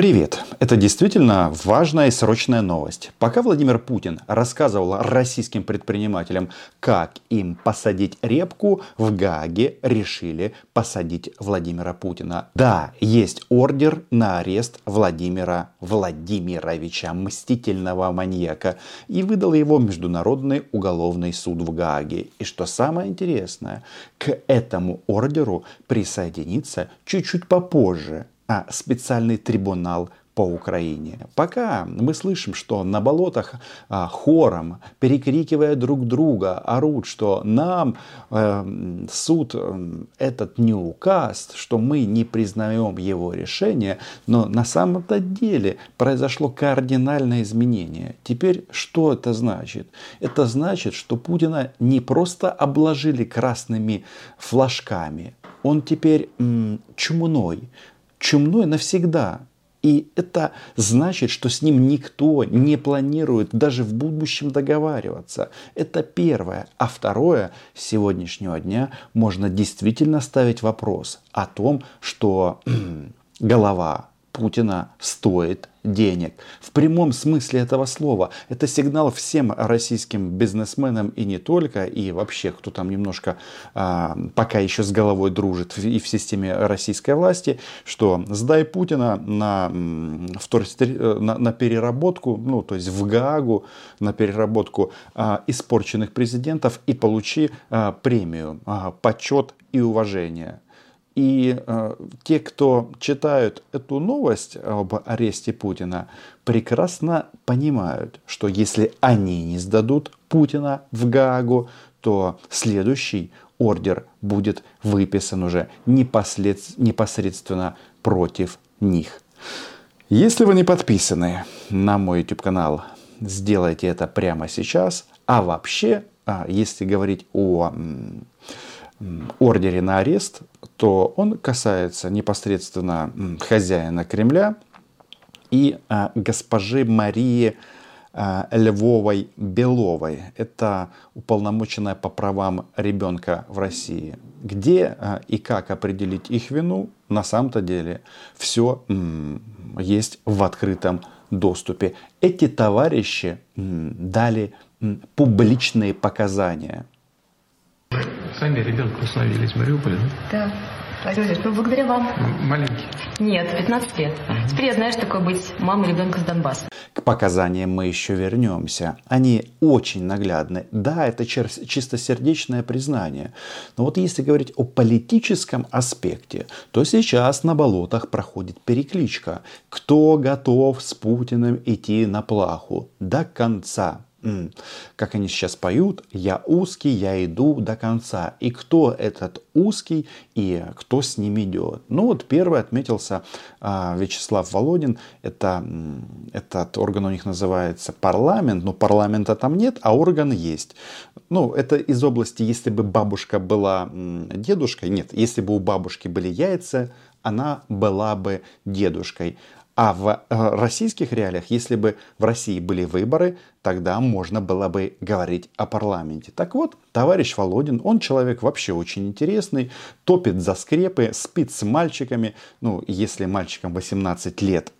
Привет! Это действительно важная и срочная новость. Пока Владимир Путин рассказывал российским предпринимателям, как им посадить репку, в Гааге решили посадить Владимира Путина. Да, есть ордер на арест Владимира Владимировича, мстительного маньяка, и выдал его Международный уголовный суд в Гааге. И что самое интересное, к этому ордеру присоединится чуть-чуть попозже а специальный трибунал по Украине. Пока мы слышим, что на болотах а, хором, перекрикивая друг друга, орут, что нам э, суд э, этот не указ, что мы не признаем его решение, но на самом-то деле произошло кардинальное изменение. Теперь что это значит? Это значит, что Путина не просто обложили красными флажками, он теперь м, чумной, чумной навсегда. И это значит, что с ним никто не планирует даже в будущем договариваться. Это первое. А второе, с сегодняшнего дня можно действительно ставить вопрос о том, что голова Путина стоит денег. В прямом смысле этого слова. Это сигнал всем российским бизнесменам и не только, и вообще, кто там немножко а, пока еще с головой дружит и в системе российской власти, что сдай Путина на, на, на переработку, ну, то есть в Гаагу, на переработку а, испорченных президентов и получи а, премию, а, почет и уважение. И э, те, кто читают эту новость об аресте Путина, прекрасно понимают, что если они не сдадут Путина в Гаагу, то следующий ордер будет выписан уже непослед... непосредственно против них. Если вы не подписаны на мой YouTube канал, сделайте это прямо сейчас. А вообще, а, если говорить о ордере на арест, то он касается непосредственно хозяина Кремля и а, госпожи Марии а, Львовой Беловой. Это уполномоченная по правам ребенка в России. Где а, и как определить их вину, на самом-то деле все есть в открытом доступе. Эти товарищи дали публичные показания – Сами ребенка установились в Мариуполе, да? Да. Владимир ну, благодаря вам. Маленький? Нет, 15 лет. uh Теперь я знаю, что такое быть мамой ребенка с Донбасса. К показаниям мы еще вернемся. Они очень наглядны. Да, это чистосердечное признание. Но вот если говорить о политическом аспекте, то сейчас на болотах проходит перекличка. Кто готов с Путиным идти на плаху до конца? Как они сейчас поют, я узкий, я иду до конца. И кто этот узкий и кто с ним идет? Ну вот первый отметился а, Вячеслав Володин. Это, этот орган у них называется парламент. Но парламента там нет, а орган есть. Ну это из области, если бы бабушка была дедушкой. Нет, если бы у бабушки были яйца, она была бы дедушкой. А в э, российских реалиях, если бы в России были выборы, тогда можно было бы говорить о парламенте. Так вот, товарищ Володин, он человек вообще очень интересный, топит за скрепы, спит с мальчиками. Ну, если мальчикам 18 лет,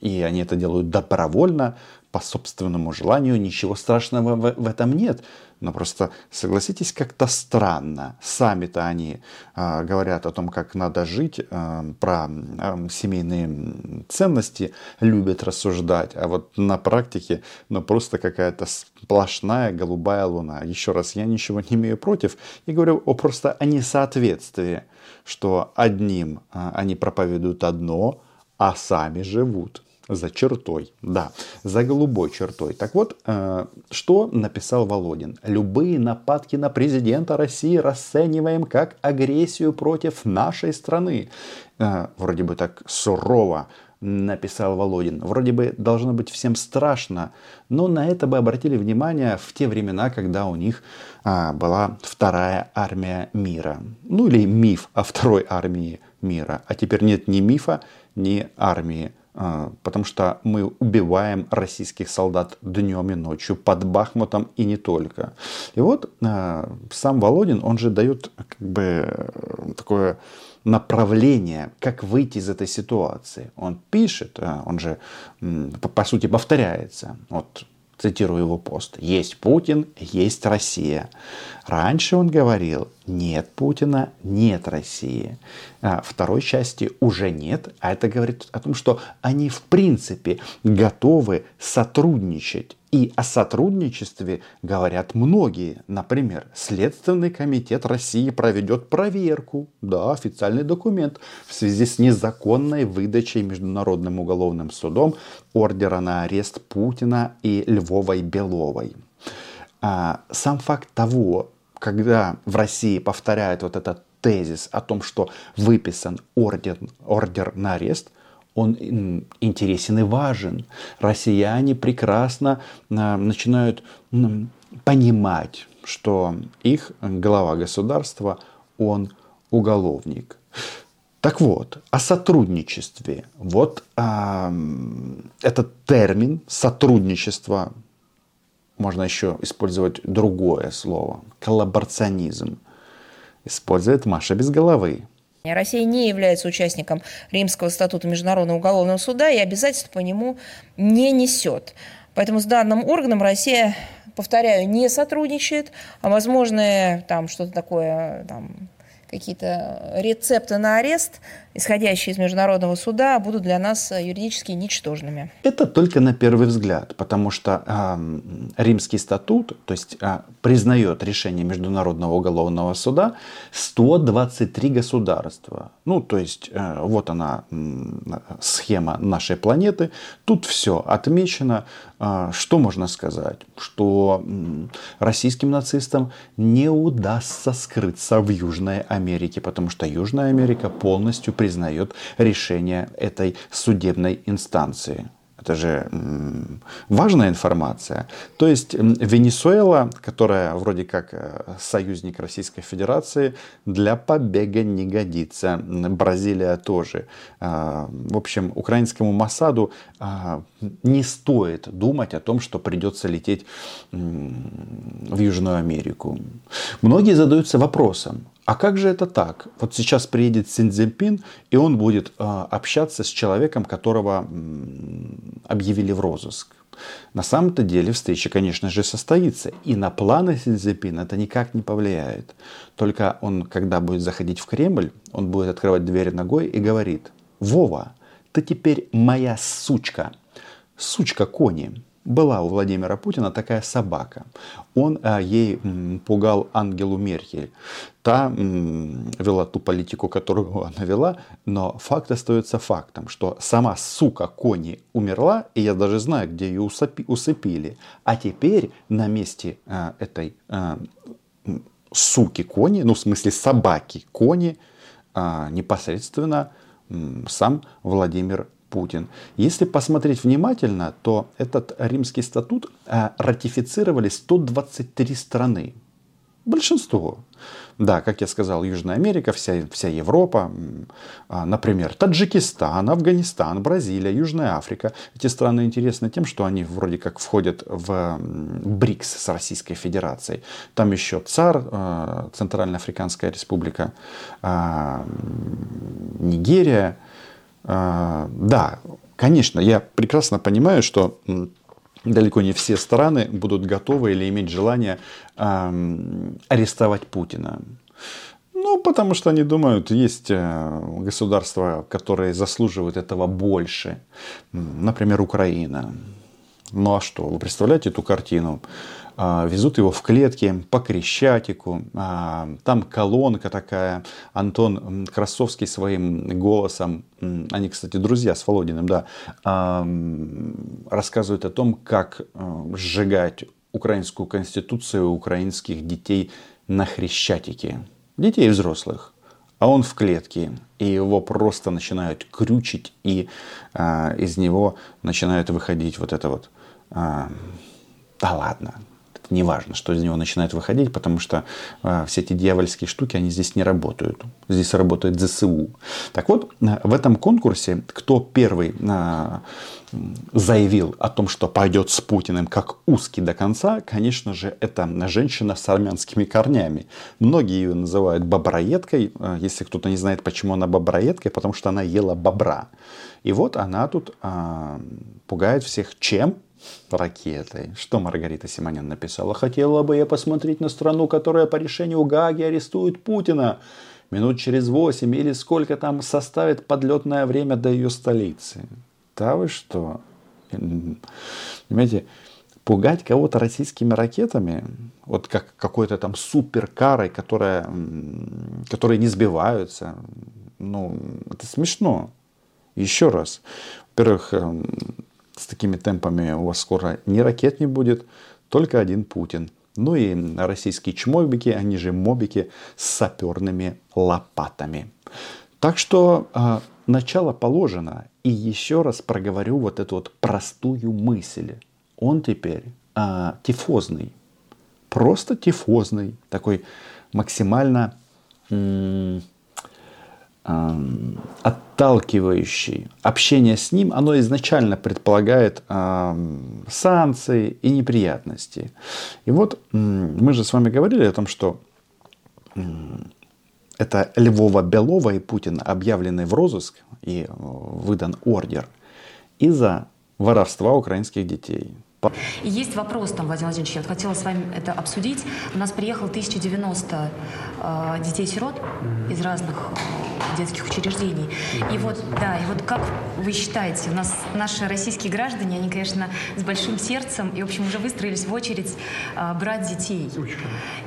и они это делают добровольно, по собственному желанию, ничего страшного в, в этом нет. Но просто согласитесь, как-то странно. Сами-то они э, говорят о том, как надо жить, э, про э, семейные ценности любят рассуждать, а вот на практике, ну просто какая-то сплошная голубая луна. Еще раз, я ничего не имею против. Я говорю о просто о несоответствии, что одним э, они проповедуют одно, а сами живут за чертой, да, за голубой чертой. Так вот, э, что написал Володин? Любые нападки на президента России расцениваем как агрессию против нашей страны. Э, вроде бы так сурово написал Володин. Вроде бы должно быть всем страшно, но на это бы обратили внимание в те времена, когда у них а, была вторая армия мира. Ну или миф о второй армии мира. А теперь нет ни мифа, ни армии потому что мы убиваем российских солдат днем и ночью под Бахмутом и не только. И вот а, сам Володин, он же дает как бы такое направление, как выйти из этой ситуации. Он пишет, а, он же по сути повторяется. Вот цитирую его пост, есть Путин, есть Россия. Раньше он говорил, нет Путина, нет России. А второй части уже нет, а это говорит о том, что они в принципе готовы сотрудничать. И о сотрудничестве говорят многие. Например, Следственный комитет России проведет проверку, да, официальный документ, в связи с незаконной выдачей Международным уголовным судом ордера на арест Путина и Львовой Беловой. А, сам факт того, когда в России повторяют вот этот тезис о том, что выписан ордер, ордер на арест, он интересен и важен. Россияне прекрасно а, начинают понимать, что их глава государства, он уголовник. Так вот, о сотрудничестве. Вот а, этот термин сотрудничество можно еще использовать другое слово, коллаборационизм, использует Маша без головы. Россия не является участником Римского статута Международного уголовного суда и обязательств по нему не несет. Поэтому с данным органом Россия, повторяю, не сотрудничает, а возможно там что-то такое там, какие-то рецепты на арест, исходящие из Международного суда, будут для нас юридически ничтожными. Это только на первый взгляд, потому что э, Римский статут, то есть э, признает решение Международного уголовного суда 123 государства. Ну, то есть э, вот она э, схема нашей планеты. Тут все отмечено. Э, что можно сказать? Что российским нацистам не удастся скрыться в Южной Америке, потому что Южная Америка полностью признает решение этой судебной инстанции. Это же важная информация. То есть Венесуэла, которая вроде как э, союзник Российской Федерации, для побега не годится. Бразилия тоже. А, в общем, украинскому Масаду а, не стоит думать о том, что придется лететь в Южную Америку. Многие задаются вопросом, а как же это так? Вот сейчас приедет Синдзепин, и он будет э, общаться с человеком, которого объявили в розыск. На самом-то деле встреча, конечно же, состоится. И на планы Синьцзепина это никак не повлияет. Только он, когда будет заходить в Кремль, он будет открывать дверь ногой и говорит, Вова, ты теперь моя сучка. Сучка Кони была у Владимира Путина такая собака. Он а, ей м, пугал Ангелу Меркель. Та м, вела ту политику, которую она вела, но факт остается фактом, что сама сука Кони умерла, и я даже знаю, где ее усыпи, усыпили. А теперь на месте а, этой а, суки Кони, ну в смысле собаки Кони, а, непосредственно сам Владимир Путин. Если посмотреть внимательно, то этот римский статут э, ратифицировали 123 страны. Большинство. Да, как я сказал, Южная Америка, вся, вся Европа, а, например, Таджикистан, Афганистан, Бразилия, Южная Африка. Эти страны интересны тем, что они вроде как входят в БРИКС с Российской Федерацией. Там еще ЦАР, э, Центральноафриканская Республика, а, Нигерия, да, конечно, я прекрасно понимаю, что далеко не все страны будут готовы или иметь желание арестовать Путина. Ну, потому что они думают, есть э, государства, которые заслуживают этого больше. Например, Украина. Ну а что, вы представляете эту картину? А, везут его в клетке по Крещатику, а, там колонка такая, Антон Красовский своим голосом, они, кстати, друзья с Володиным, да, а, рассказывают о том, как сжигать украинскую конституцию украинских детей на Хрещатике. Детей взрослых. А он в клетке, и его просто начинают крючить, и а, из него начинает выходить вот это вот... А, да ладно, неважно, что из него начинает выходить, потому что э, все эти дьявольские штуки, они здесь не работают. Здесь работает ЗСУ. Так вот, э, в этом конкурсе, кто первый э, заявил о том, что пойдет с Путиным как узкий до конца, конечно же, это женщина с армянскими корнями. Многие ее называют боброедкой. Если кто-то не знает, почему она боброедкой, потому что она ела бобра. И вот она тут э, пугает всех чем? Ракетой. Что Маргарита Симонян написала? Хотела бы я посмотреть на страну, которая по решению Гаги арестует Путина минут через восемь или сколько там составит подлетное время до ее столицы. Да вы что? Понимаете, пугать кого-то российскими ракетами, вот как какой-то там суперкарой, которая, которые не сбиваются, ну, это смешно. Еще раз. Во-первых, эм, с такими темпами у вас скоро ни ракет не будет, только один Путин. Ну и российские чмобики, они же мобики с саперными лопатами. Так что э, начало положено. И еще раз проговорю вот эту вот простую мысль. Он теперь э, тифозный. Просто тифозный. Такой максимально... М- отталкивающий. Общение с ним, оно изначально предполагает санкции и неприятности. И вот мы же с вами говорили о том, что это Львова Белова и Путин объявлены в розыск и выдан ордер из-за воровства украинских детей. И есть вопрос там, Владимир Владимирович, я хотела с вами это обсудить. У нас приехало 1090 э, детей-сирот mm-hmm. из разных э, детских учреждений. И вот, да, и вот как вы считаете, у нас наши российские граждане, они, конечно, с большим сердцем и, в общем, уже выстроились в очередь э, брать детей.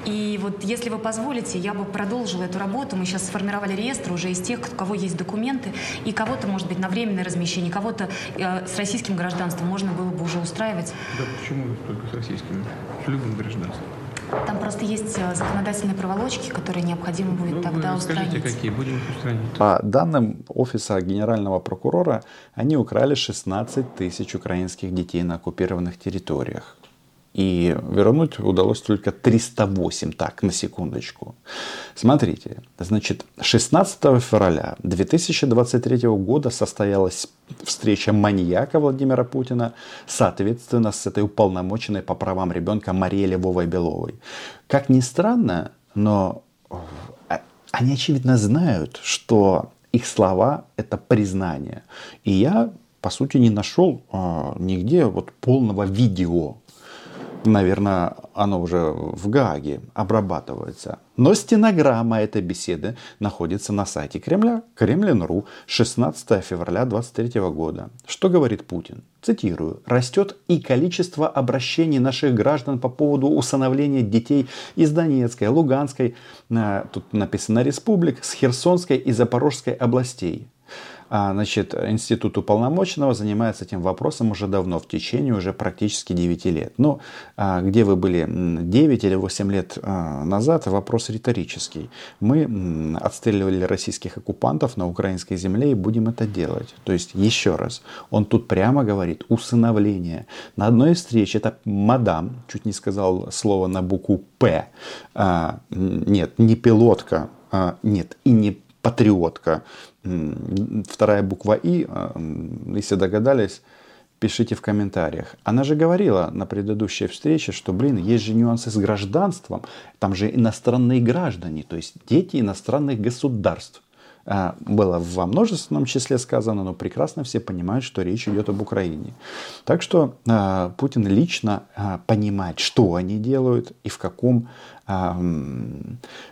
И вот, если вы позволите, я бы продолжила эту работу. Мы сейчас сформировали реестр уже из тех, у кого есть документы, и кого-то, может быть, на временное размещение, кого-то э, с российским гражданством можно было бы уже устраивать да почему только с российскими? С любым гражданством. Там просто есть э, законодательные проволочки, которые необходимо будет ну, тогда устранить. Скажите, какие? Будем устранить. По данным Офиса Генерального прокурора, они украли 16 тысяч украинских детей на оккупированных территориях. И вернуть удалось только 308, так, на секундочку. Смотрите, значит, 16 февраля 2023 года состоялась встреча маньяка Владимира Путина, соответственно, с этой уполномоченной по правам ребенка Марией Львовой-Беловой. Как ни странно, но а, они, очевидно, знают, что их слова – это признание. И я, по сути, не нашел а, нигде вот полного видео наверное, оно уже в Гааге обрабатывается. Но стенограмма этой беседы находится на сайте Кремля, Кремлин.ру, 16 февраля 2023 года. Что говорит Путин? Цитирую. «Растет и количество обращений наших граждан по поводу усыновления детей из Донецкой, Луганской, э, тут написано республик, с Херсонской и Запорожской областей. А, значит, институт уполномоченного занимается этим вопросом уже давно, в течение уже практически 9 лет. Ну, а, где вы были 9 или 8 лет а, назад, вопрос риторический. Мы отстреливали российских оккупантов на украинской земле и будем это делать. То есть, еще раз, он тут прямо говорит, усыновление. На одной встрече это мадам, чуть не сказал слово на букву П, нет, не пилотка, нет, и не патриотка, вторая буква И, а, если догадались, пишите в комментариях. Она же говорила на предыдущей встрече, что, блин, есть же нюансы с гражданством, там же иностранные граждане, то есть дети иностранных государств. А, было во множественном числе сказано, но прекрасно все понимают, что речь идет об Украине. Так что а, Путин лично понимает, что они делают и в каком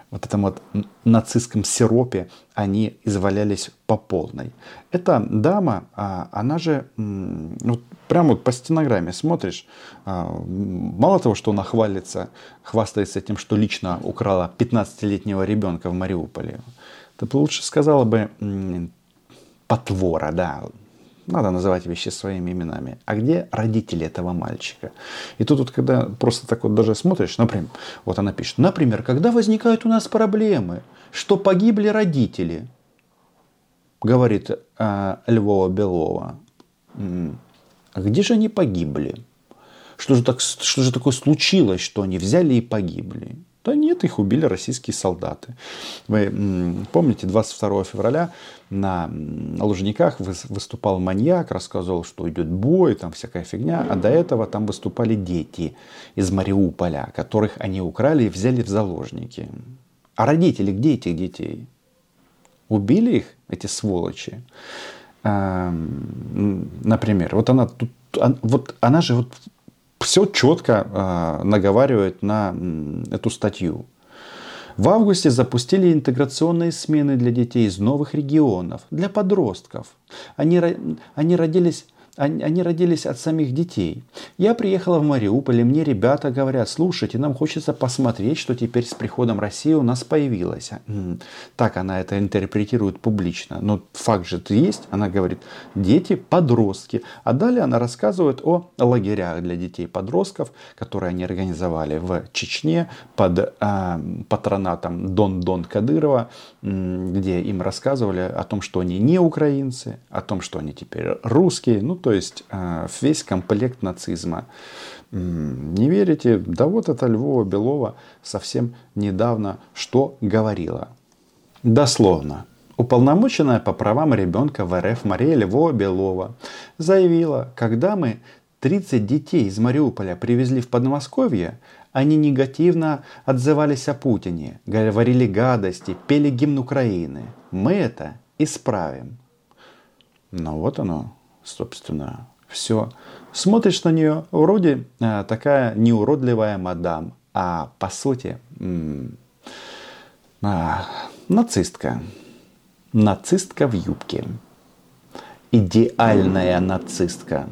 вот этом вот нацистском сиропе они извалялись по полной. Эта дама, а, она же, вот прямо вот по стенограмме смотришь, а, мало того, что она хвалится, хвастается тем, что лично украла 15-летнего ребенка в Мариуполе, ты бы лучше сказала бы потвора, да, надо называть вещи своими именами. А где родители этого мальчика? И тут вот, когда просто так вот даже смотришь, например, вот она пишет, например, когда возникают у нас проблемы, что погибли родители, говорит э, Львова Белова. А где же они погибли? Что же, так, что же такое случилось, что они взяли и погибли? Да нет, их убили российские солдаты. Вы помните, 22 февраля на Лужниках выступал маньяк, рассказывал, что идет бой, там всякая фигня. А до этого там выступали дети из Мариуполя, которых они украли и взяли в заложники. А родители, где этих детей? Убили их, эти сволочи? Например, вот она тут, вот она же вот все четко э, наговаривает на эту статью. В августе запустили интеграционные смены для детей из новых регионов, для подростков. Они, они родились они родились от самих детей. Я приехала в Мариуполь, и мне ребята говорят, слушайте, нам хочется посмотреть, что теперь с приходом России у нас появилось. Так она это интерпретирует публично. Но факт же есть. Она говорит, дети, подростки. А далее она рассказывает о лагерях для детей-подростков, которые они организовали в Чечне под э, патронатом Дон-Дон Кадырова, где им рассказывали о том, что они не украинцы, о том, что они теперь русские. Ну, то есть э, весь комплект нацизма. Не верите? Да вот это Львова Белова совсем недавно что говорила. Дословно. Уполномоченная по правам ребенка в РФ Мария Львова Белова заявила, когда мы 30 детей из Мариуполя привезли в Подмосковье, они негативно отзывались о Путине, говорили гадости, пели гимн Украины. Мы это исправим. Ну вот оно, собственно, все. Смотришь на нее, вроде э, такая неуродливая мадам, а по сути м- а, нацистка. Нацистка в юбке. Идеальная нацистка.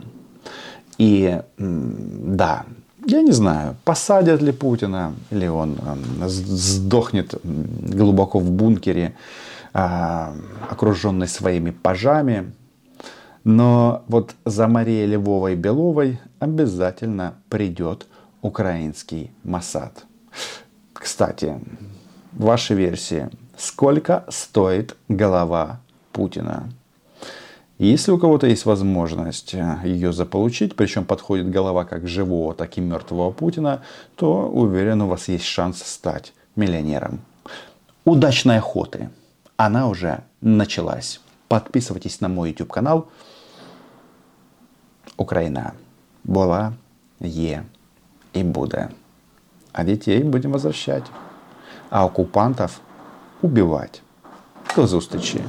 И да, я не знаю, посадят ли Путина, или он сдохнет глубоко в бункере, э, окруженный своими пажами. Но вот за Марией Львовой Беловой обязательно придет украинский Масад. Кстати, ваши версии. Сколько стоит голова Путина? Если у кого-то есть возможность э, ее заполучить, причем подходит голова как живого, так и мертвого Путина, то уверен, у вас есть шанс стать миллионером. Удачной охоты! Она уже началась. Подписывайтесь на мой YouTube канал. Україна була, є і буде. А детей будем возвращать. А оккупантов убивать. До зустрічі!